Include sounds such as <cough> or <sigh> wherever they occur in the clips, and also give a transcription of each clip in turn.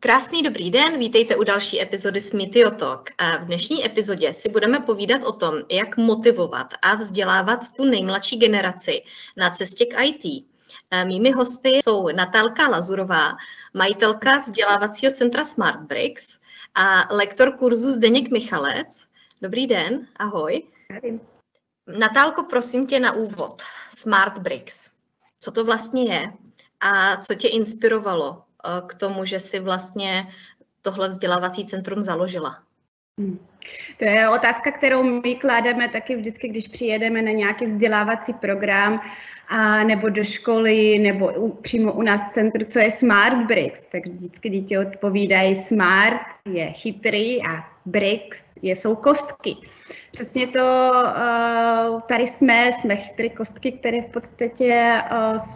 Krásný dobrý den, vítejte u další epizody Smitio Talk. V dnešní epizodě si budeme povídat o tom, jak motivovat a vzdělávat tu nejmladší generaci na cestě k IT. Mými hosty jsou Natálka Lazurová, majitelka vzdělávacího centra SmartBricks a lektor kurzu Zdeněk Michalec. Dobrý den, ahoj. Natálko, prosím tě na úvod. SmartBricks. Co to vlastně je a co tě inspirovalo k tomu, že si vlastně tohle vzdělávací centrum založila? Hmm. To je otázka, kterou my kládeme taky vždycky, když přijedeme na nějaký vzdělávací program a nebo do školy, nebo u, přímo u nás v centru, co je Smart Bricks. Tak vždycky děti odpovídají Smart je chytrý a bricks je, jsou kostky. Přesně to uh, tady jsme, jsme chytré kostky, které v podstatě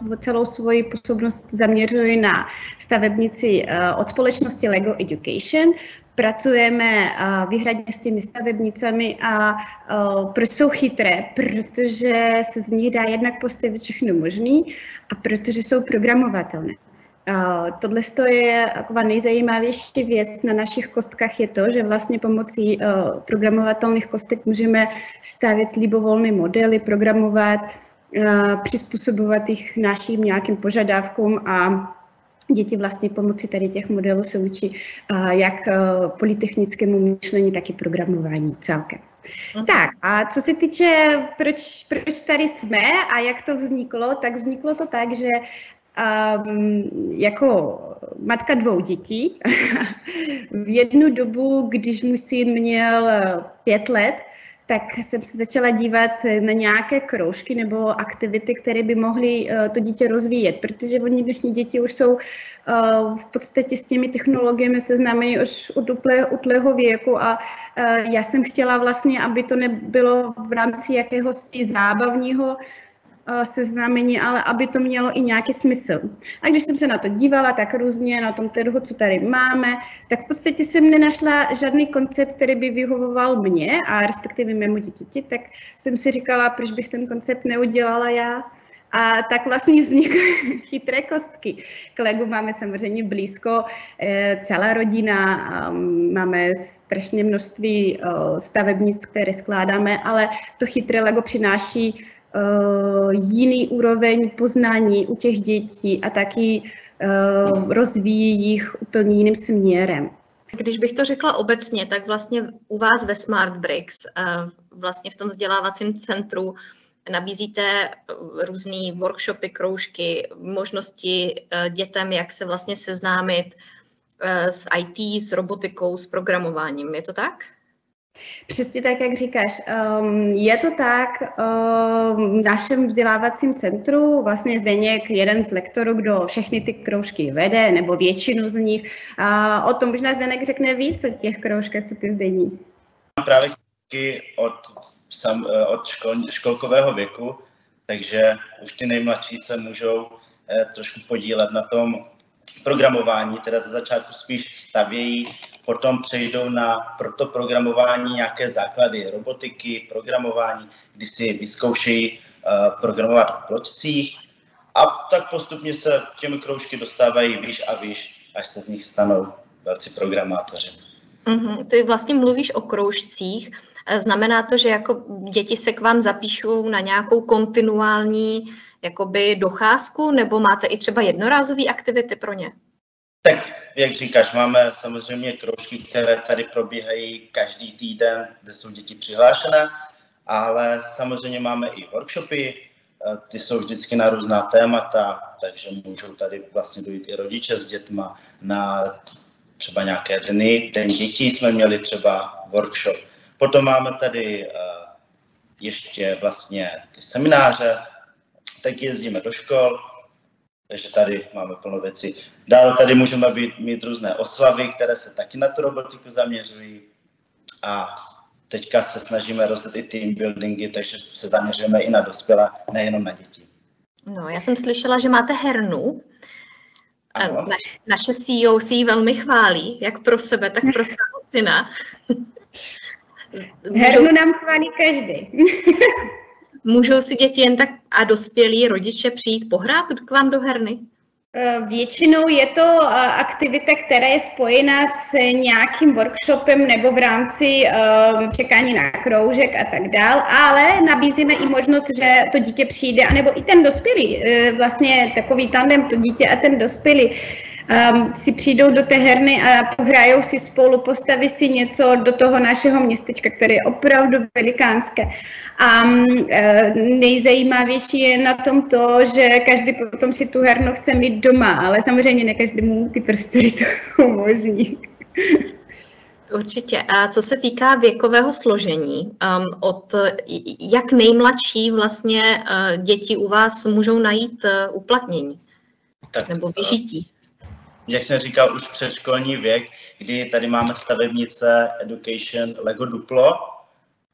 uh, celou svoji působnost zaměřují na stavebnici uh, od společnosti Lego Education. Pracujeme výhradně s těmi stavebnicami a uh, proč jsou chytré? Protože se z nich dá jednak postavit všechno možný a protože jsou programovatelné. Uh, tohle je taková nejzajímavější věc na našich kostkách je to, že vlastně pomocí uh, programovatelných kostek můžeme stavět libovolné modely, programovat, uh, přizpůsobovat jich našim nějakým požadavkům a děti vlastně pomocí tady těch modelů se učí jak uh, polytechnickému myšlení, tak i programování celkem. Uh-huh. Tak a co se týče, proč, proč tady jsme a jak to vzniklo, tak vzniklo to tak, že um, jako matka dvou dětí. <laughs> v jednu dobu, když můj syn měl pět let, tak jsem se začala dívat na nějaké kroužky nebo aktivity, které by mohly uh, to dítě rozvíjet, protože oni dnešní děti už jsou uh, v podstatě s těmi technologiemi seznámeni už od utlého věku a uh, já jsem chtěla vlastně, aby to nebylo v rámci jakéhosi zábavního seznámení, ale aby to mělo i nějaký smysl. A když jsem se na to dívala tak různě na tom trhu, co tady máme, tak v podstatě jsem nenašla žádný koncept, který by vyhovoval mě a respektive mému dítěti, tak jsem si říkala, proč bych ten koncept neudělala já. A tak vlastně vznikly <laughs> chytré kostky. K Legu máme samozřejmě blízko, eh, celá rodina, máme strašně množství eh, stavebnic, které skládáme, ale to chytré Lego přináší jiný úroveň poznání u těch dětí a taky uh, rozvíjí jich úplně jiným směrem. Když bych to řekla obecně, tak vlastně u vás ve Smart Bricks, uh, vlastně v tom vzdělávacím centru, nabízíte různé workshopy, kroužky, možnosti dětem, jak se vlastně seznámit s IT, s robotikou, s programováním. Je to tak? Přesně tak, jak říkáš. Um, je to tak, um, v našem vzdělávacím centru vlastně Zdeněk, jeden z lektorů, kdo všechny ty kroužky vede, nebo většinu z nich. A o tom možná Zdeněk řekne víc o těch kroužkách, co ty zdení. Právě od, sam, eh, od škol, školkového věku, takže už ty nejmladší se můžou eh, trošku podílet na tom programování, teda ze začátku spíš stavějí potom přejdou na protoprogramování nějaké základy robotiky, programování, kdy si vyzkoušejí uh, programovat v bločcích a tak postupně se těmi kroužky dostávají výš a výš, až se z nich stanou velcí programátoři. Mm-hmm. Ty vlastně mluvíš o kroužcích. Eh, znamená to, že jako děti se k vám zapíšou na nějakou kontinuální jakoby docházku, nebo máte i třeba jednorázové aktivity pro ně? Tak, jak říkáš, máme samozřejmě kroužky, které tady probíhají každý týden, kde jsou děti přihlášené, ale samozřejmě máme i workshopy, eh, ty jsou vždycky na různá témata, takže můžou tady vlastně dojít i rodiče s dětma na třeba nějaké dny, den dětí jsme měli třeba workshop. Potom máme tady eh, ještě vlastně ty semináře, tak jezdíme do škol, takže tady máme plno věcí. Dále tady můžeme být, mít různé oslavy, které se taky na tu robotiku zaměřují. A teďka se snažíme rozjet i team buildingy, takže se zaměřujeme i na dospělé, nejenom na děti. No, já jsem slyšela, že máte hernu. Na, naše CEO si ji velmi chválí, jak pro sebe, tak pro <laughs> svého syna. Hernu nám chválí každý. <laughs> Můžou si děti jen tak a dospělí rodiče přijít pohrát k vám do herny? Eh, většinou je to eh, aktivita, která je spojena s nějakým workshopem nebo v rámci eh, čekání na kroužek a tak dál, ale nabízíme i možnost, že to dítě přijde, anebo i ten dospělý, vlastně takový tandem to dítě a ten dospělý um, si přijdou do té herny a pohrajou si spolu, postaví si něco do toho našeho městečka, které je opravdu velikánské. A um, nejzajímavější je na tom to, že každý potom si tu hernu chce mít doma, ale samozřejmě ne každému ty prostory to <laughs> umožní. Určitě. A co se týká věkového složení, um, od jak nejmladší vlastně uh, děti u vás můžou najít uh, uplatnění tak, nebo vyžití? Jak jsem říkal, už předškolní věk, kdy tady máme stavebnice Education Lego Duplo,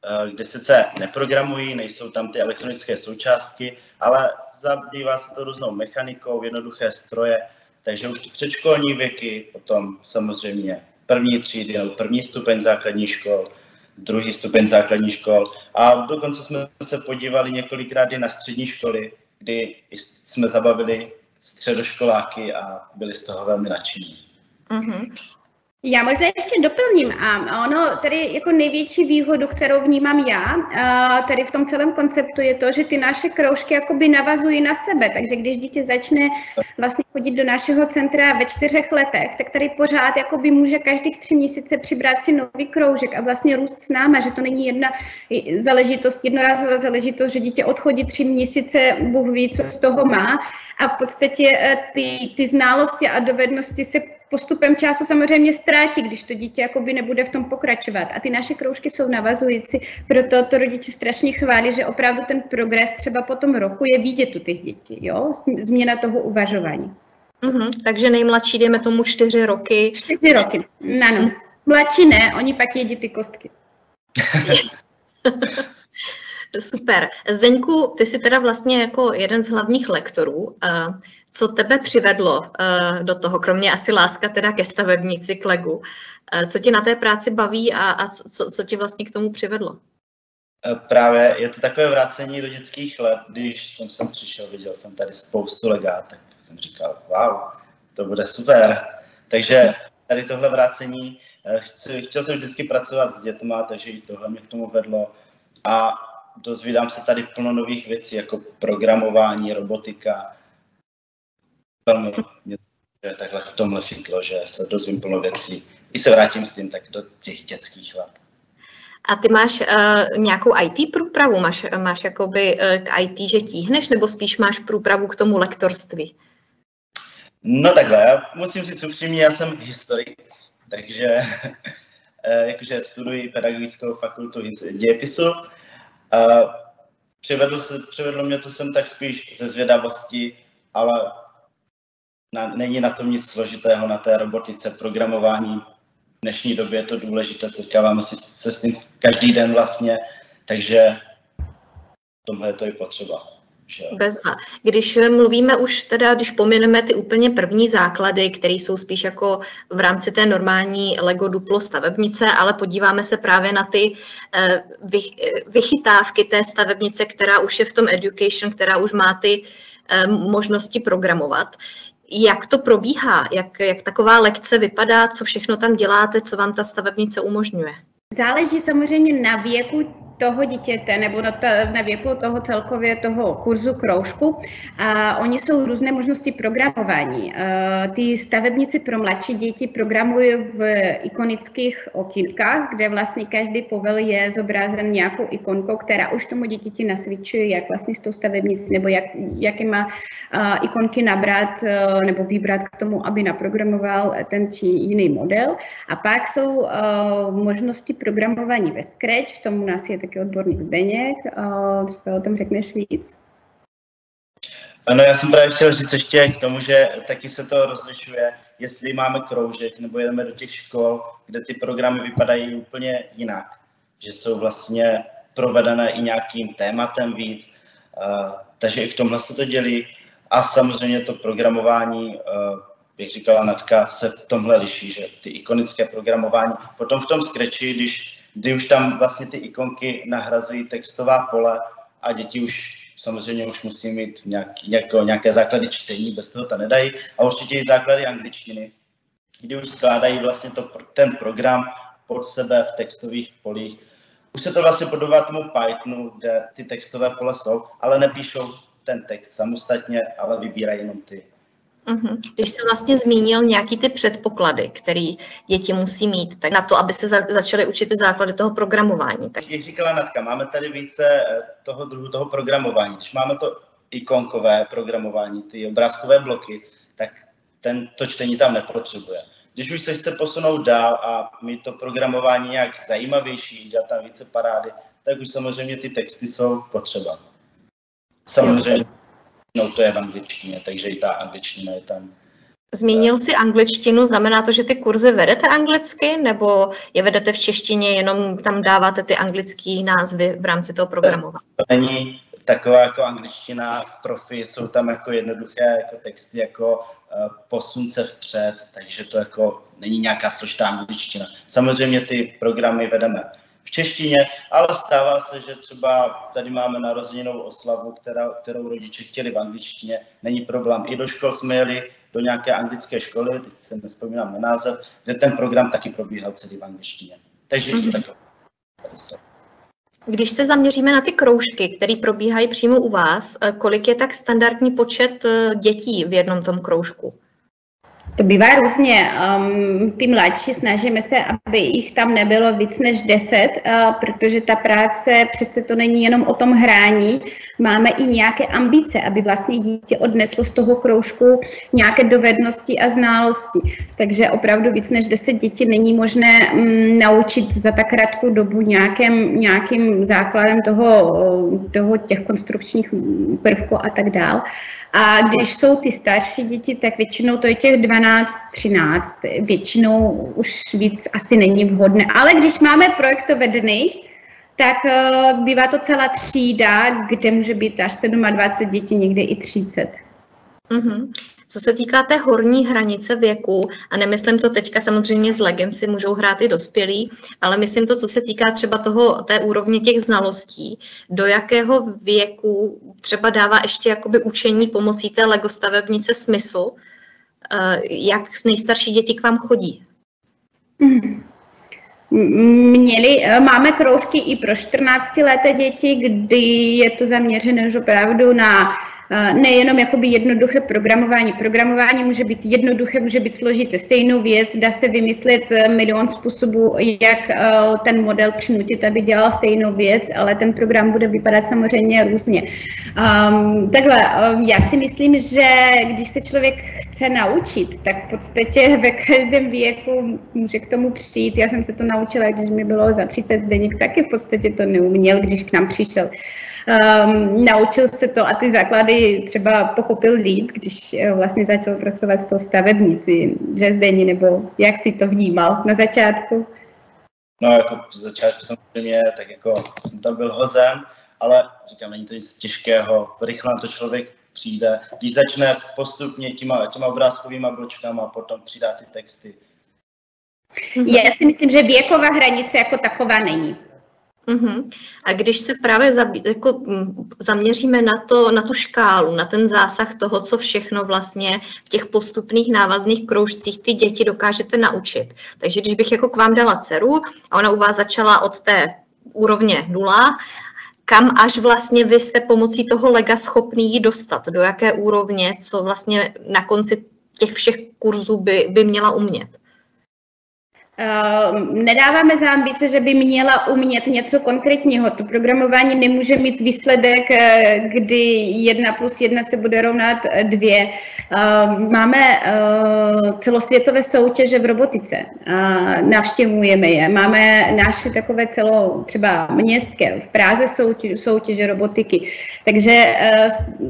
eh, kde sice neprogramují, nejsou tam ty elektronické součástky, ale zabývá se to různou mechanikou, jednoduché stroje, takže už předškolní věky, potom samozřejmě první třídy, první stupeň základní škol, druhý stupeň základní škol. A dokonce jsme se podívali několikrát i na střední školy, kdy jsme zabavili středoškoláky a byli z toho velmi nadšení. Mm-hmm. Já možná ještě doplním. A ono tady jako největší výhodu, kterou vnímám já, tady v tom celém konceptu je to, že ty naše kroužky jakoby navazují na sebe. Takže když dítě začne vlastně chodit do našeho centra ve čtyřech letech, tak tady pořád jakoby může každých tři měsíce přibrat si nový kroužek a vlastně růst s náma, že to není jedna záležitost, jednorázová záležitost, že dítě odchodí tři měsíce, Bůh ví, co z toho má a v podstatě e, ty, ty znalosti a dovednosti se postupem času samozřejmě ztrátí, když to dítě jakoby nebude v tom pokračovat. A ty naše kroužky jsou navazující, proto to rodiče strašně chválí, že opravdu ten progres třeba po tom roku je vidět u těch dětí, jo? změna toho uvažování. Mm-hmm, takže nejmladší, dejme tomu čtyři roky. Čtyři roky, ano. Mladší ne, oni pak jedí ty kostky. <laughs> Super. Zdeňku, ty jsi teda vlastně jako jeden z hlavních lektorů. Co tebe přivedlo uh, do toho, kromě asi láska teda ke stavebnici, k legu? Uh, co tě na té práci baví a, a co, co tě vlastně k tomu přivedlo? Eh, právě je to takové vrácení do dětských let, když jsem sem přišel, viděl jsem tady spoustu legá, tak jsem říkal, wow, to bude super. Takže tady tohle vrácení, chci, chtěl jsem vždycky pracovat s dětma, takže i tohle mě k tomu vedlo. A dozvídám se tady plno nových věcí, jako programování, robotika, velmi mě takhle v tomhle chytlo, že se dozvím plno věcí. I se vrátím s tím tak do těch dětských let. A ty máš uh, nějakou IT průpravu? Máš, máš jakoby uh, k IT, že tíhneš, nebo spíš máš průpravu k tomu lektorství? No takhle, já musím říct upřímně, já jsem historik, takže uh, <laughs> jakože studuji pedagogickou fakultu dějepisu. Uh, přivedlo, se, přivedlo mě to sem tak spíš ze zvědavosti, ale na, není na tom nic složitého na té robotice, programování. V dnešní době je to důležité, setkáváme si se s tím každý den vlastně, takže tomhle je to i potřeba. Bezva. Když mluvíme už teda, když pomineme ty úplně první základy, které jsou spíš jako v rámci té normální Lego Duplo stavebnice, ale podíváme se právě na ty eh, vychytávky té stavebnice, která už je v tom education, která už má ty eh, možnosti programovat jak to probíhá, jak, jak taková lekce vypadá, co všechno tam děláte, co vám ta stavebnice umožňuje? Záleží samozřejmě na věku toho dítěte nebo na, ta, na věku toho celkově toho kurzu kroužku. A oni jsou různé možnosti programování. Ty stavebníci pro mladší děti programují v ikonických okýnkách, kde vlastně každý povel je zobrazen nějakou ikonkou, která už tomu dítěti nasvědčuje, jak vlastně s tou stavebnicí nebo jak, jaké má ikonky nabrat a, nebo vybrat k tomu, aby naprogramoval ten či jiný model. A pak jsou a, možnosti programování ve Scratch, v tom u nás je taky odborník Zdeněk, třeba o tom řekneš víc. Ano, já jsem právě chtěl říct ještě k tomu, že taky se to rozlišuje, jestli máme kroužek nebo jedeme do těch škol, kde ty programy vypadají úplně jinak, že jsou vlastně provedené i nějakým tématem víc, takže i v tomhle se to dělí a samozřejmě to programování, jak říkala Natka, se v tomhle liší, že ty ikonické programování. Potom v tom Scratchi, když kdy už tam vlastně ty ikonky nahrazují textová pole a děti už samozřejmě už musí mít nějaký, jako, nějaké základy čtení, bez toho to nedají, a určitě i základy angličtiny, kdy už skládají vlastně to, ten program pod sebe v textových polích. Už se to vlastně podobá tomu Pythonu, kde ty textové pole jsou, ale nepíšou ten text samostatně, ale vybírají jenom ty. Když jsi vlastně zmínil nějaký ty předpoklady, které děti musí mít, tak na to, aby se za, začaly učit ty základy toho programování. Tak... Jak říkala Natka, máme tady více eh, toho druhu toho programování. Když máme to ikonkové programování, ty obrázkové bloky, tak ten, to čtení tam nepotřebuje. Když už se chce posunout dál a mít to programování nějak zajímavější, dělat tam více parády, tak už samozřejmě ty texty jsou potřeba. Samozřejmě no to je v angličtině, takže i ta angličtina je tam. Zmínil jsi angličtinu, znamená to, že ty kurzy vedete anglicky, nebo je vedete v češtině, jenom tam dáváte ty anglické názvy v rámci toho programování? To není taková jako angličtina profi, jsou tam jako jednoduché jako texty jako uh, posun se vpřed, takže to jako není nějaká složitá angličtina. Samozřejmě ty programy vedeme v češtině, ale stává se, že třeba tady máme narozeninovou oslavu, která, kterou rodiče chtěli v angličtině, není problém. I do škol jsme jeli do nějaké anglické školy, teď se nespomínám na název, kde ten program taky probíhal celý v angličtině. Takže mm-hmm. takové. Když se zaměříme na ty kroužky, které probíhají přímo u vás, kolik je tak standardní počet eh, dětí v jednom tom kroužku? To bývá různě. Um, ty mladší snažíme se, aby jich tam nebylo víc než 10, uh, protože ta práce přece to není jenom o tom hrání. Máme i nějaké ambice, aby vlastně dítě odneslo z toho kroužku nějaké dovednosti a znalosti. Takže opravdu víc než 10 dětí není možné um, naučit za tak krátkou dobu nějakým, nějakým základem toho, toho těch konstrukčních prvků a tak dále. A když jsou ty starší děti, tak většinou to je těch 12, 13. Většinou už víc asi není vhodné. Ale když máme projektovedený, tak uh, bývá to celá třída, kde může být až 27 dětí, někdy i 30. Mm-hmm. Co se týká té horní hranice věku, a nemyslím to teďka samozřejmě s legem si můžou hrát i dospělí, ale myslím to, co se týká třeba toho, té úrovně těch znalostí, do jakého věku třeba dává ještě jakoby učení pomocí té Lego stavebnice smysl, jak nejstarší děti k vám chodí? Měli, eh, máme kroužky i pro 14 leté děti, kdy je to zaměřené už opravdu na nejenom jakoby jednoduché programování. Programování může být jednoduché, může být složité. Stejnou věc dá se vymyslet eh, milion způsobů, jak eh, ten model přinutit, aby dělal stejnou věc, ale ten program bude vypadat samozřejmě různě. Um, takhle, já si myslím, že když se člověk chce naučit, tak v podstatě <laughs> ve každém věku může k tomu přijít. Já jsem se to naučila, když mi bylo za 30 Zdeněk taky v podstatě to neuměl, když k nám přišel um, naučil se to a ty základy třeba pochopil líp, když eh, vlastně začal pracovat s tou stavebnicí, že Zdení, nebo jak si to vnímal na začátku? No, jako v začátku samozřejmě, tak jako jsem tam byl hozen, ale říkám, není to nic těžkého, rychle na to člověk přijde, když začne postupně těma, těma obrázkovými bločkama a potom přidá ty texty. Já si myslím, že věková hranice jako taková není. Uh-huh. A když se právě za, jako, zaměříme na, to, na tu škálu, na ten zásah toho, co všechno vlastně v těch postupných návazných kroužcích ty děti dokážete naučit. Takže když bych jako k vám dala dceru a ona u vás začala od té úrovně nula, kam až vlastně vy jste pomocí toho lega schopný ji dostat, do jaké úrovně, co vlastně na konci těch všech kurzů by, by měla umět? Uh, nedáváme za ambice, že by měla umět něco konkrétního. To programování nemůže mít výsledek, eh, kdy jedna plus jedna se bude rovnat dvě. Uh, máme celosvětové soutěže v robotice. Navštěvujeme je. Máme naše takové celo třeba městské, v Praze soutěže, soutěže robotiky. Takže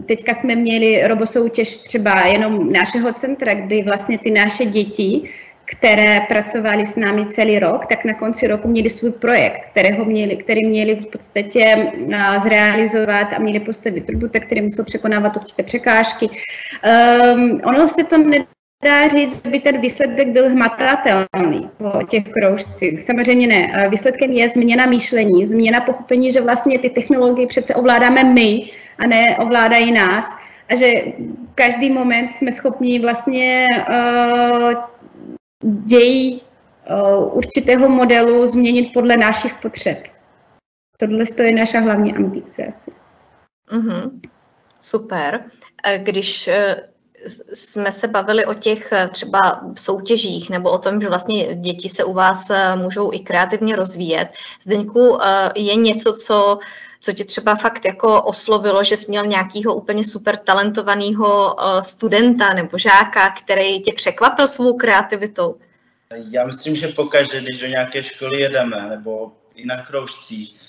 teďka jsme měli robosoutěž třeba jenom našeho centra, kdy vlastně ty naše děti které pracovali s námi celý rok, tak na konci roku měli svůj projekt, kterého měli, který měli v podstatě zrealizovat a měli postavit robota, který musel překonávat určité překážky. Um, ono se to ne dá říct, že by ten výsledek byl hmatatelný po těch kroužcích. Samozřejmě ne. Výsledkem je změna myšlení, změna pochopení, že vlastně ty technologie přece ovládáme my a ne ovládají nás. A že každý moment jsme schopni vlastně uh, děj uh, určitého modelu změnit podle našich potřeb. Tohle je naša hlavní ambice asi. Mm-hmm. Super. Když jsme se bavili o těch eh, třeba soutěžích nebo o tom, že vlastně děti se u vás eh, můžou i kreativně rozvíjet. Zdeňku, eh, je něco, co, co tě třeba fakt jako oslovilo, že jsi měl nějakého úplně super talentovaného studenta nebo žáka, který tě překvapil svou kreativitou? Já myslím, že pokaždé, když do nějaké školy jedeme, nebo i na kroužcích,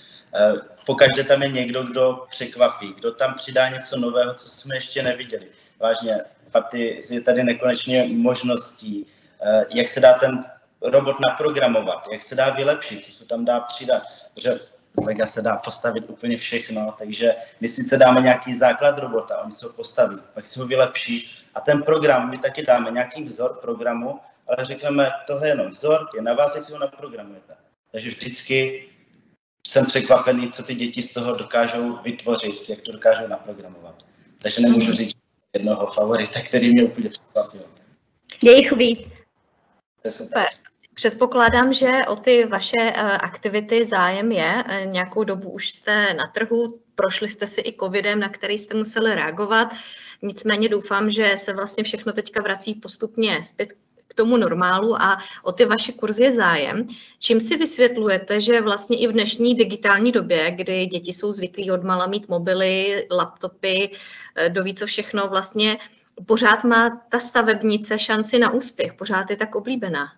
pokaždé tam je někdo, kdo překvapí, kdo tam přidá něco nového, co jsme ještě neviděli. Vážně, fakt je tady nekonečně možností, eh, jak se dá ten robot naprogramovat, jak se dá vylepšit, co se tam dá přidat, protože z Lega se dá postavit úplně všechno, takže my sice dáme nějaký základ robota, oni se ho postaví, pak si ho vylepší a ten program, my taky dáme nějaký vzor programu, ale řekneme, tohle je jenom vzor, je na vás, jak si ho naprogramujete. Takže vždycky jsem překvapený, co ty děti z toho dokážou vytvořit, jak to dokážou naprogramovat. Takže nemůžu mhm. říct, jednoho favorita, který mě úplně překvapil. Je jich víc. Super. Předpokládám, že o ty vaše eh, aktivity zájem je. Eh, nějakou dobu už jste na trhu, prošli jste si i covidem, na který jste museli reagovat. Nicméně doufám, že se vlastně všechno teďka vrací postupně zpět k tomu normálu a o ty vaše kurzy je zájem. Čím si vysvětlujete, že vlastně i v dnešní digitální době, kdy děti jsou zvyklí od mala mít mobily, laptopy, eh, doví co všechno, vlastně pořád má ta stavebnice šanci na úspěch, pořád je tak oblíbená?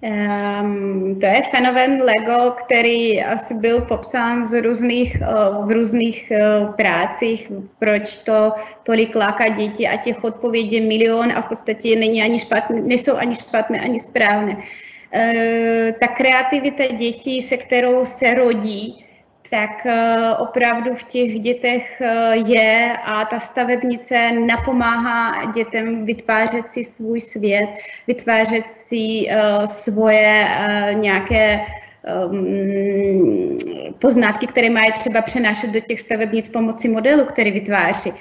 Um, to je fenomén Lego, který asi byl popsán z různých, uh, v různých uh, prácích, proč to tolik láká děti a těch odpovědí milion a v podstatě není ani špatné, nejsou ani špatné, ani správné. Uh, ta kreativita dětí, se kterou se rodí, tak eh, opravdu v těch dětech eh, je a ta stavebnice napomáhá dětem vytvářet si svůj svět, vytvářet si eh, svoje nějaké ehm, poznatky, které mají třeba přenášet do těch stavebnic pomocí modelu, který vytváří.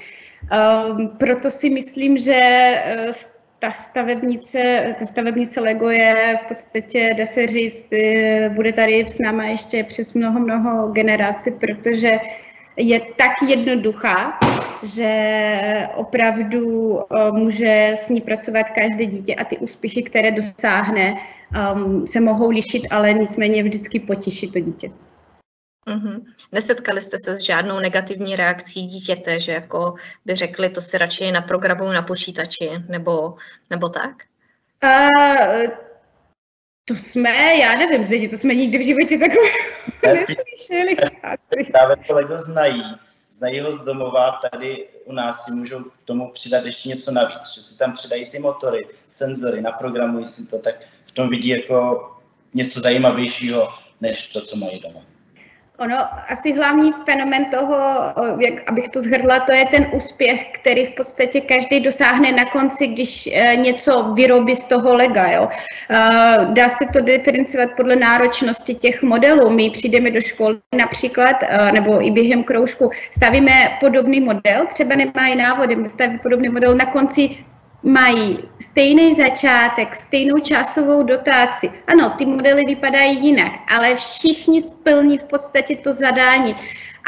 Ehm, proto si myslím, že ta stavebnice, ta stavebnice Lego je v podstatě, dá se říct, eh, bude tady s náma ještě přes mnoho, mnoho generací, protože je tak jednoduchá, že opravdu eh, může s ní pracovat každé dítě a ty úspěchy, které dosáhne, um, se mohou lišit, ale nicméně vždycky potěší to dítě. Mm-hmm. Nesetkali jste se s žádnou negativní reakcí dítěte, že jako by řekli, to si radši naprogramuju na počítači, nebo, nebo tak? Uh, to jsme, já nevím, zde, to jsme nikdy v životě takové neslyšeli. <laughs> Právě kolego znají, znají ho z domova, tady u nás si můžou k tomu přidat ještě něco navíc, že si tam přidají ty motory, senzory, naprogramují si to, tak v tom vidí jako něco zajímavějšího, než to, co mají doma. Ono, asi hlavní fenomen toho, jak, abych to zhrla, to je ten úspěch, který v podstatě každý dosáhne na konci, když e, něco vyrobí z toho lega. Jo. E, dá se to diferencovat podle náročnosti těch modelů. My přijdeme do školy například, e, nebo i během kroužku, stavíme podobný model, třeba nemají návody, staví podobný model, na konci mají stejný začátek, stejnou časovou dotaci. Ano, ty modely vypadají jinak, ale všichni splní v podstatě to zadání.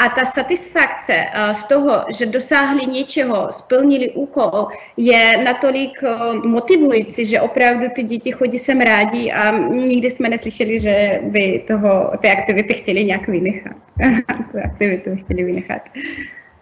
A ta satisfakce eh, z toho, že dosáhli něčeho, splnili úkol, je natolik eh, motivující, že opravdu ty děti chodí sem rádi a nikdy jsme neslyšeli, že by toho, ty aktivity chtěli nějak vynechat. <laughs> tu aktivitu chtěli vynechat.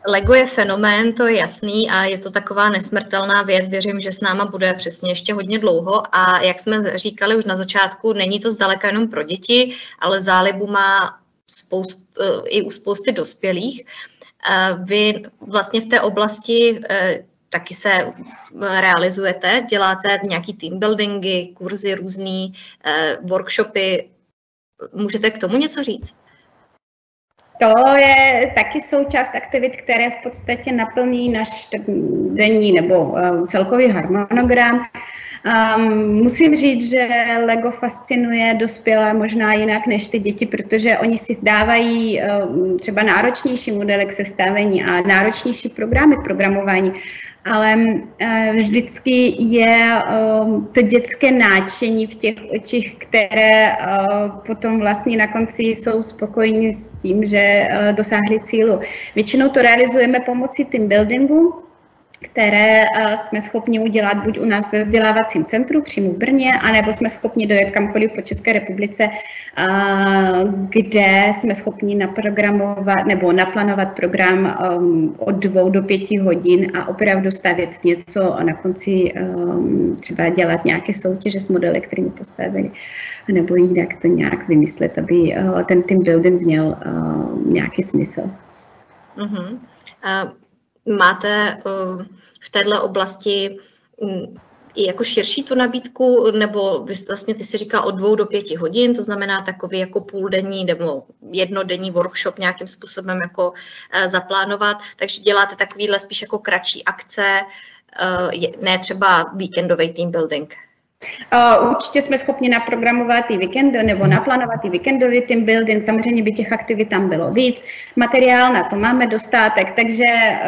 Lego je fenomén, to je jasný a je to taková nesmrtelná věc. Věřím, že s náma bude přesně ještě hodně dlouho a jak jsme říkali už na začátku, není to zdaleka jenom pro děti, ale zálibu má spoust, i u spousty dospělých. Vy vlastně v té oblasti e, taky se realizujete, děláte nějaký team buildingy, kurzy různý, workshopy. Můžete k tomu něco říct? To je taky součást aktivit, které v podstatě naplní náš denní nebo eh, celkový harmonogram. Um, musím říct, že Lego fascinuje dospělé možná jinak než ty děti, protože oni si zdávají um, třeba náročnější modely k sestavení a náročnější programy programování, ale uh, vždycky je um, to dětské náčení v těch očích, které uh, potom vlastně na konci jsou spokojeni s tím, že uh, dosáhli cílu. Většinou to realizujeme pomocí team buildingu, které eh, jsme schopni udělat buď u nás ve vzdělávacím centru přímo v Brně, anebo jsme schopni dojet kamkoliv po České republice, eh, kde jsme schopni naprogramovat nebo naplánovat program ehm, od dvou do pěti hodin a opravdu stavět něco a na konci třeba dělat nějaké soutěže s modely, kterými postavili, nebo jinak to nějak vymyslet, aby eh, ten team building měl nějaký smysl. Uh, máte eh, v této oblasti mm, i jako širší tu nabídku, nebo vy vlastně ty si říkal od dvou do pěti hodin, to znamená takový jako půldenní nebo jednodenní workshop nějakým způsobem jako eh, zaplánovat, takže děláte takovýhle spíš jako kratší akce, eh, ne třeba víkendový team building. Uh, určitě jsme schopni naprogramovat i víkend nebo naplánovat i víkendový team building. Samozřejmě by těch aktivit tam bylo víc. Materiál na to máme dostatek, takže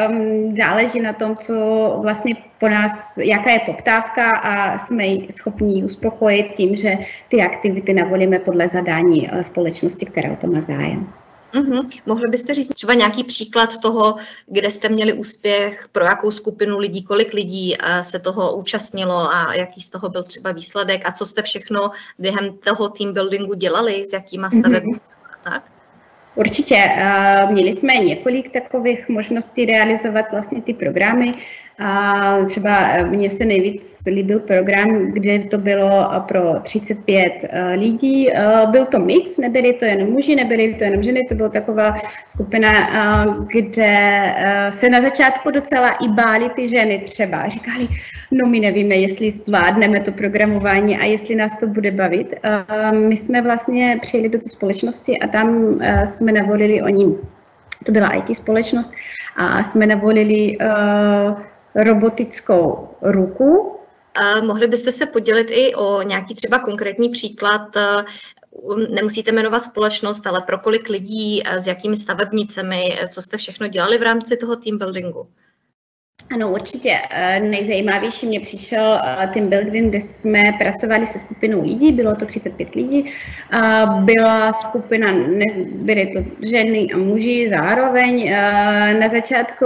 um, záleží na tom, co vlastně po nás, jaká je poptávka a jsme schopni uspokojit tím, že ty aktivity navolíme podle zadání uh, společnosti, která o to má zájem. Mm-hmm. Mohli byste říct třeba nějaký příklad toho, kde jste měli úspěch, pro jakou skupinu lidí, kolik lidí eh, se toho účastnilo a jaký z toho byl třeba výsledek a co jste všechno během toho team buildingu dělali, s jakýma stavebními mm-hmm. tak? Určitě. Eh, měli jsme několik takových možností realizovat vlastně ty programy. A třeba eh, mně se nejvíc líbil program, kde to bylo eh, pro 35 lidí. Byl to mix, nebyli to jen muži, nebyli to jenom ženy, to byla taková skupina, kde se na začátku docela i báli ty ženy třeba. Říkali, no my nevíme, jestli zvládneme to programování a jestli nás to bude bavit. My jsme vlastně přijeli do té společnosti a tam jsme navolili, oni, to byla IT společnost, a jsme navolili uh, robotickou ruku. A mohli byste se podělit i o nějaký třeba konkrétní příklad, eh, nemusíte jmenovat společnost, ale pro kolik lidí, eh, s jakými stavebnicemi, co jste všechno dělali v rámci toho team buildingu? Ano, určitě. Eh, nejzajímavější mě přišel eh, team building, kde jsme pracovali se skupinou lidí, bylo to 35 lidí. Byla skupina, byly to ženy a muži zároveň. Eh, na začátku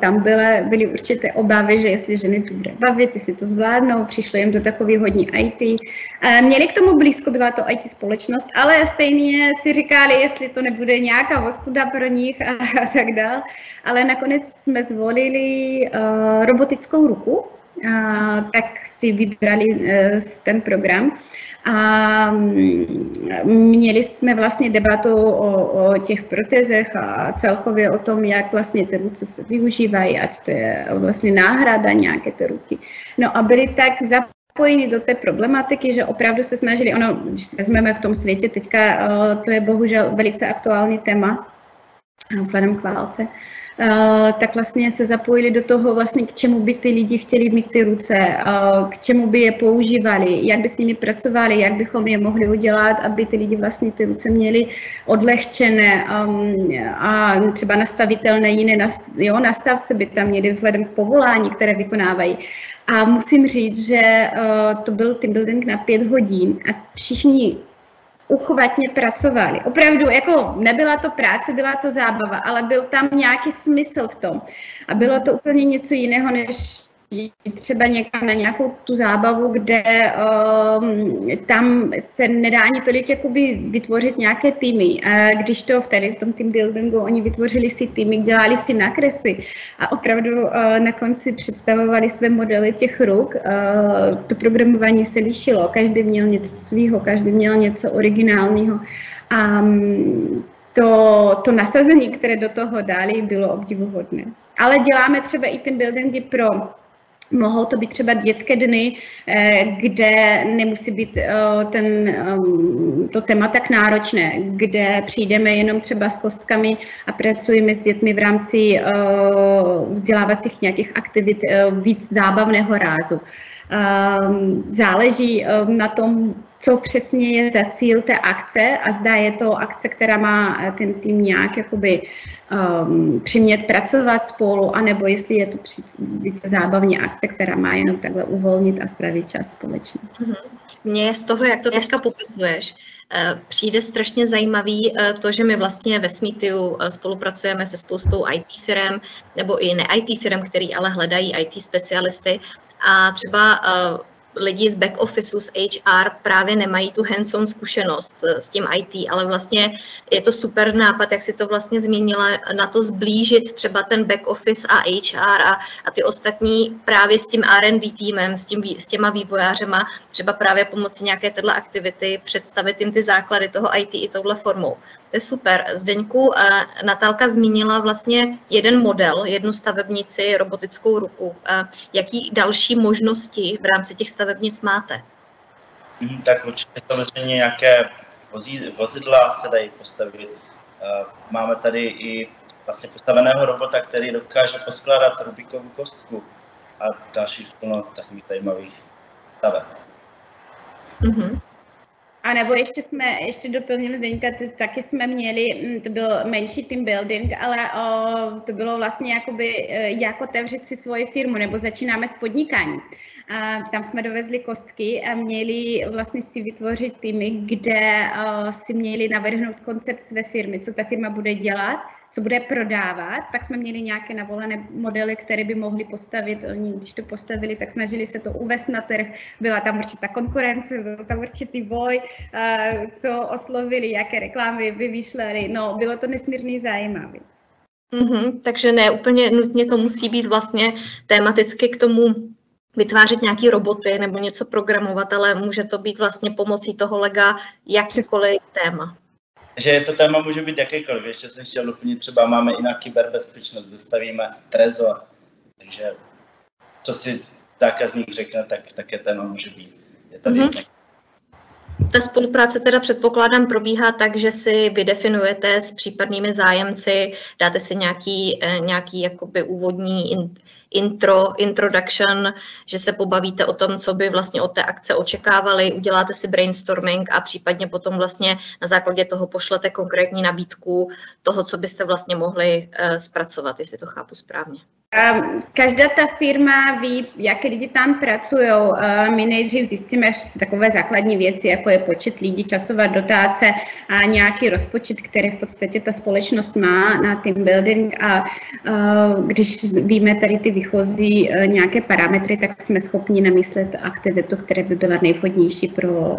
tam byly, byly určité obavy, že jestli ženy to bude bavit, jestli to zvládnou, přišlo jim to takový hodně IT. Měli k tomu blízko, byla to IT společnost, ale stejně si říkali, jestli to nebude nějaká ostuda pro nich a, a tak dále. Ale nakonec jsme zvolili uh, robotickou ruku, uh, tak si vybrali uh, ten program. A mm, měli jsme vlastně debatu o, o těch protezech a celkově o tom, jak vlastně ty ruce se využívají, ať to je vlastně náhrada nějaké ty ruky. No a byli tak zapojeni do té problematiky, že opravdu se snažili, ono, když vezmeme v tom světě, teďka to je bohužel velice aktuální téma, vzhledem k válce, Uh, tak vlastně se zapojili do toho, vlastně k čemu by ty lidi chtěli mít ty ruce, uh, k čemu by je používali, jak by s nimi pracovali, jak bychom je mohli udělat, aby ty lidi vlastně ty ruce měli odlehčené um, a třeba nastavitelné jiné jo, nastavce by tam měli vzhledem k povolání, které vykonávají. A musím říct, že uh, to byl team building na pět hodin a všichni uchvatně pracovali. Opravdu, jako nebyla to práce, byla to zábava, ale byl tam nějaký smysl v tom. A bylo to úplně něco jiného, než třeba někam na nějakou tu zábavu, kde um, tam se nedá ani tolik jakoby vytvořit nějaké týmy. Když to tady v tom team buildingu oni vytvořili si týmy, dělali si nakresy a opravdu uh, na konci představovali své modely těch ruk. Uh, to programování se lišilo, každý měl něco svého, každý měl něco originálního. A um, to, to nasazení, které do toho dali, bylo obdivuhodné. Ale děláme třeba i ten buildingy pro Mohou to být třeba dětské dny, eh, kde nemusí být eh, ten, ehm, to téma tak náročné, kde přijdeme jenom třeba s kostkami a pracujeme s dětmi v rámci eh, vzdělávacích nějakých aktivit víc zábavného rázu. Ehm, záleží na tom, co přesně je za cíl té akce a zda je to akce, která má ten tým nějak jakoby um, přimět pracovat spolu, anebo jestli je to více zábavní akce, která má jenom takhle uvolnit a stravit čas společně. Mhm. Mně z toho, jak to teďka popisuješ, eh, přijde strašně zajímavý eh, to, že my vlastně ve Smithiu eh, spolupracujeme se spoustou IT firm nebo i ne-IT firm, který ale hledají IT specialisty a třeba lidi z back officeu, z HR právě nemají tu hands-on zkušenost eh, s tím IT, ale vlastně je to super nápad, jak si to vlastně změnila na to zblížit třeba ten back office a HR a, a ty ostatní právě s tím R&D týmem, s, tím, s těma vývojářema, třeba právě pomocí nějaké této aktivity představit jim ty základy toho IT i touhle formou. To je super. Zdeňku, Natálka zmínila vlastně jeden model, jednu stavebnici, robotickou ruku. Jaký další možnosti v rámci těch stavebnic máte? Hmm, tak určitě samozřejmě nějaké vozidla se dají postavit. Máme tady i vlastně postaveného robota, který dokáže poskládat Rubikovou kostku a dalších plno takových zajímavých staveb. Mm-hmm. A nebo ještě jsme, ještě doplním Zdeňka, taky jsme měli, mm, to byl menší team building, ale o, to bylo vlastně jakoby, e, jak otevřít si svoji firmu, nebo začínáme s podnikáním. A tam jsme dovezli kostky a měli vlastně si vytvořit týmy, kde o, si měli navrhnout koncept své firmy, co ta firma bude dělat, co bude prodávat. Pak jsme měli nějaké navolené modely, které by mohli postavit. Oni, když to postavili, tak snažili se to uvést na trh. Byla tam určitá konkurence, byl tam určitý boj, co oslovili, jaké reklamy vymýšleli. No, bylo to nesmírně zajímavé. Mm-hmm, takže ne úplně nutně to musí být vlastně tematicky k tomu vytvářet nějaké roboty nebo něco programovat, ale může to být vlastně pomocí toho lega jakýkoliv téma že to téma může být jakékoliv. Ještě jsem chtěl doplnit, třeba máme i na kyberbezpečnost, vystavíme trezor. Takže co si zákazník řekne, tak, také téma může být. Je tady mm-hmm. Ta spolupráce teda předpokládám probíhá tak, že si vydefinujete s případnými zájemci, dáte si nějaký, eh, nějaký jakoby úvodní intro, introduction, že se pobavíte o tom, co by vlastně od té akce očekávali, uděláte si brainstorming a případně potom vlastně na základě toho pošlete konkrétní nabídku toho, co byste vlastně mohli uh, zpracovat, jestli to chápu správně. Ehm, každá ta firma ví, jaké lidi tam pracují. Ehm, my nejdřív zjistíme takové základní věci, jako je počet lidí, časová dotace a nějaký rozpočet, který v podstatě ta společnost má na team building a ehm, když víme tady ty výchozí eh, nějaké parametry, tak jsme schopni namyslet aktivitu, která by byla nejvhodnější pro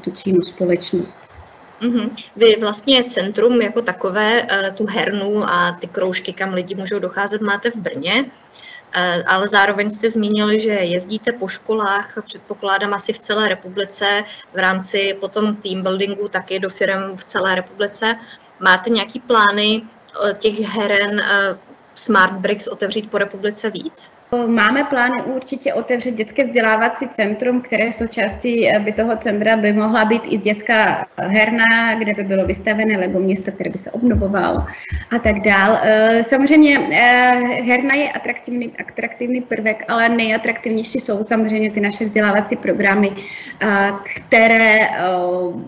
tu čínu společnost. Mm-hmm. Vy vlastně centrum jako takové, eh, tu hernu a ty kroužky, kam lidi můžou docházet, máte v Brně, eh, ale zároveň jste zmínili, že jezdíte po školách, předpokládám asi v celé republice, v rámci potom team buildingu taky do firm v celé republice. Máte nějaký plány těch heren Smart Bricks otevřít po republice víc? Máme plány určitě otevřít dětské vzdělávací centrum, které součástí by toho centra by mohla být i dětská herna, kde by bylo vystavené Lego město, které by se obnovovalo a tak dál. Eh, samozřejmě eh, herna je atraktivní, atraktivní prvek, ale nejatraktivnější jsou samozřejmě ty naše vzdělávací programy, eh, které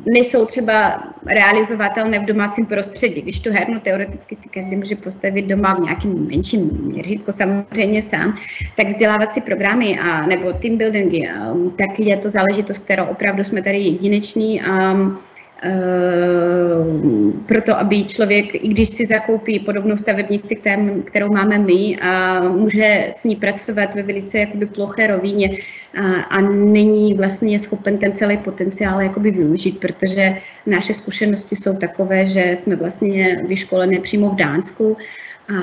nejsou třeba realizovatelné v domácím prostředí. Když tu hernu teoreticky si každý může postavit doma v nějakém menším měřítku, samozřejmě sám, tak vzdělávací programy a nebo team buildingy, um, tak je to záležitost, kterou opravdu jsme tady jedineční a proto, aby člověk, i když si zakoupí podobnou stavebnici, kterou máme my, a může s ní pracovat ve velice jakoby ploché rovině a, a není vlastně schopen ten celý potenciál jakoby využít, protože naše zkušenosti jsou takové, že jsme vlastně vyškolené přímo v Dánsku. A,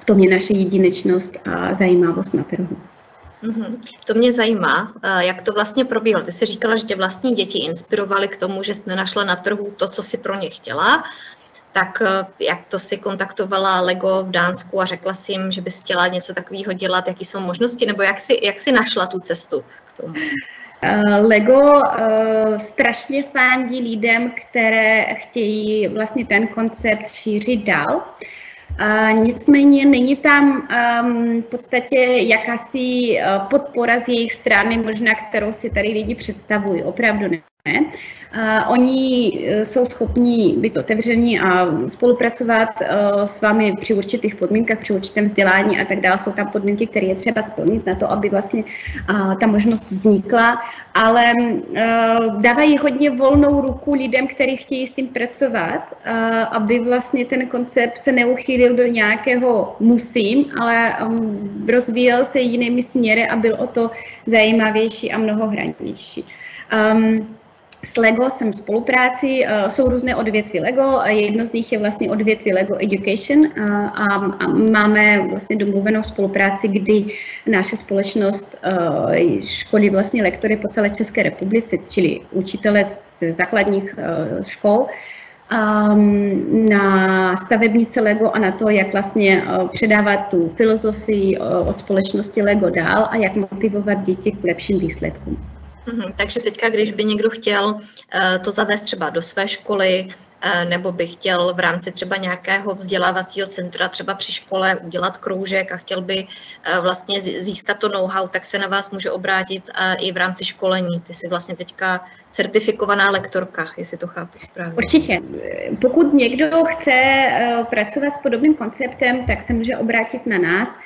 v tom je naše jedinečnost a zajímavost na trhu. Mm-hmm. To mě zajímá, eh, jak to vlastně probíhalo. Ty jsi říkala, že tě vlastní děti inspirovaly k tomu, že jsi nenašla na trhu to, co si pro ně chtěla. tak jak to si kontaktovala Lego v Dánsku a řekla si jim, že bys chtěla něco takového dělat, jaký jsou možnosti, nebo jak si, jak si našla tu cestu k tomu? Lego uh, strašně fandí lidem, které chtějí vlastně ten koncept šířit dál. Uh, nicméně není tam um, v podstatě jakási uh, podpora z jejich strany, možná kterou si tady lidi představují, opravdu ne. Uh, oni uh, jsou schopní být otevření a spolupracovat uh, s vámi při určitých podmínkách, při určitém vzdělání a tak dále. Jsou tam podmínky, které je třeba splnit na to, aby vlastně ta možnost vznikla, ale dávají hodně volnou ruku lidem, kteří chtějí s tím pracovat, aby vlastně ten koncept se neuchýlil do nějakého musím, ale rozvíjel se jinými směry a byl o to zajímavější a mnohohranější. Um, s LEGO jsem v spolupráci, uh, jsou různé odvětví LEGO, jedno z nich je vlastně odvětví LEGO Education uh, a, a máme vlastně domluvenou spolupráci, kdy naše společnost uh, školí vlastně lektory po celé České republice, čili učitele z základních škol, um, na stavebnice LEGO a na to, jak vlastně předávat tu filozofii od společnosti LEGO dál a jak motivovat děti k lepším výsledkům. Mm-hmm. Takže teďka, když by někdo chtěl uh, to zavést třeba do své školy, uh, nebo by chtěl v rámci třeba nějakého vzdělávacího centra, třeba při škole udělat kroužek a chtěl by uh, vlastně získat to know-how, tak se na vás může obrátit i v rámci školení. Ty jsi vlastně teďka certifikovaná lektorka, jestli to chápu správně. Určitě. Pokud někdo chce pracovat s podobným konceptem, tak se může obrátit na nás.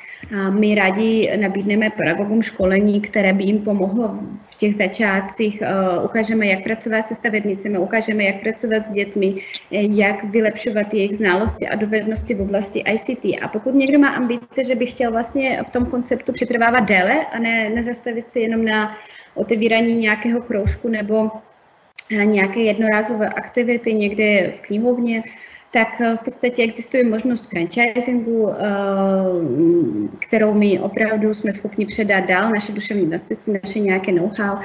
My rádi nabídneme pedagogům školení, které by jim pomohlo v těch začátcích. Ukážeme, jak pracovat se stavebnicemi, ukážeme, jak pracovat s dětmi, jak vylepšovat jejich znalosti a dovednosti v oblasti ICT. A pokud někdo má ambice, že by chtěl vlastně v tom konceptu přetrvávat déle a ne nezastavit se jenom na otevírání nějakého kroužku nebo nějaké jednorázové aktivity někde v knihovně, tak eh, v podstatě existuje možnost franchisingu, eh, kterou my opravdu jsme schopni předat dál, naše duševní vlastnictví, naše nějaké know-how.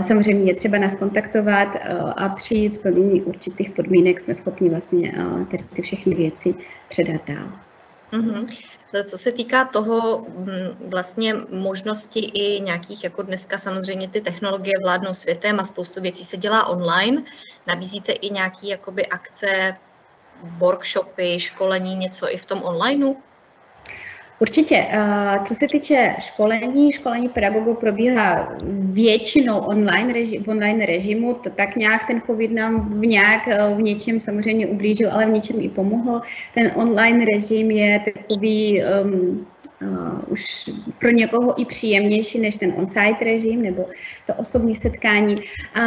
Samozřejmě je třeba nás kontaktovat eh, a při splnění určitých podmínek jsme schopni vlastně tady ty všechny věci předat dál. Mm-hmm. Co se týká toho mm, vlastně možnosti i nějakých, jako dneska samozřejmě ty technologie vládnou světem a spoustu věcí se dělá online, nabízíte i nějaké akce workshopy, školení, něco i v tom onlineu? Určitě. Co se týče školení, školení pedagogů probíhá většinou online, reži, v online režimu, to tak nějak ten covid nám v nějak v něčem samozřejmě ublížil, ale v něčem i pomohl. Ten online režim je takový um, uh, už pro někoho i příjemnější než ten on-site režim nebo to osobní setkání. A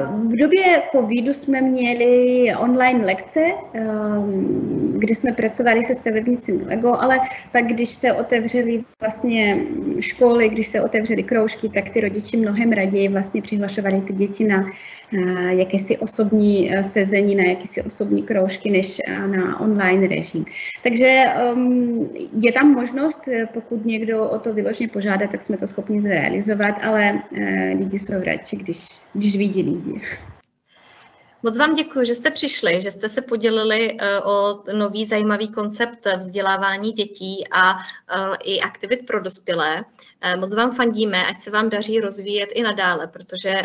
v době covidu jsme měli online lekce, um, kde jsme pracovali se stavebnicím Lego, ale pak, když se otevřely vlastně školy, když se otevřely kroužky, tak ty rodiči mnohem raději vlastně přihlašovali ty děti na jakési osobní eh, sezení, na jakési osobní kroužky, než eh, na online režim. Takže um, je tam možnost, eh, pokud někdo o to vyložně požádá, tak jsme to schopni zrealizovat, ale lidi jsou radši, když, když vidí lidi. Moc vám děkuji, že jste přišli, že jste se podělili eh, o nový zajímavý koncept vzdělávání dětí a eh, i aktivit pro dospělé. Eh, moc vám fandíme, ať se vám daří rozvíjet i nadále, protože,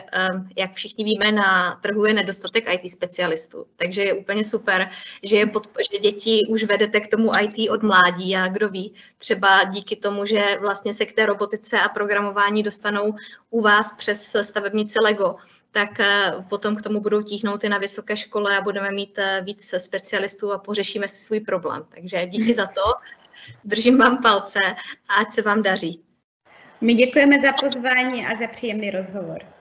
jak všichni víme, na trhu je nedostatek IT specialistů. Takže je úplně super, že, je pod, že děti už vedete k tomu IT od mládí a kdo ví, třeba díky tomu, že vlastně se k té robotice a programování dostanou u vás přes stavebnice Lego, tak eh, potom k tomu budou tíhnout i na vysoké škole a budeme mít eh, víc specialistů a pořešíme si svůj problém. Takže díky za to, držím vám palce a ať se vám daří. My děkujeme za pozvání a za příjemný rozhovor.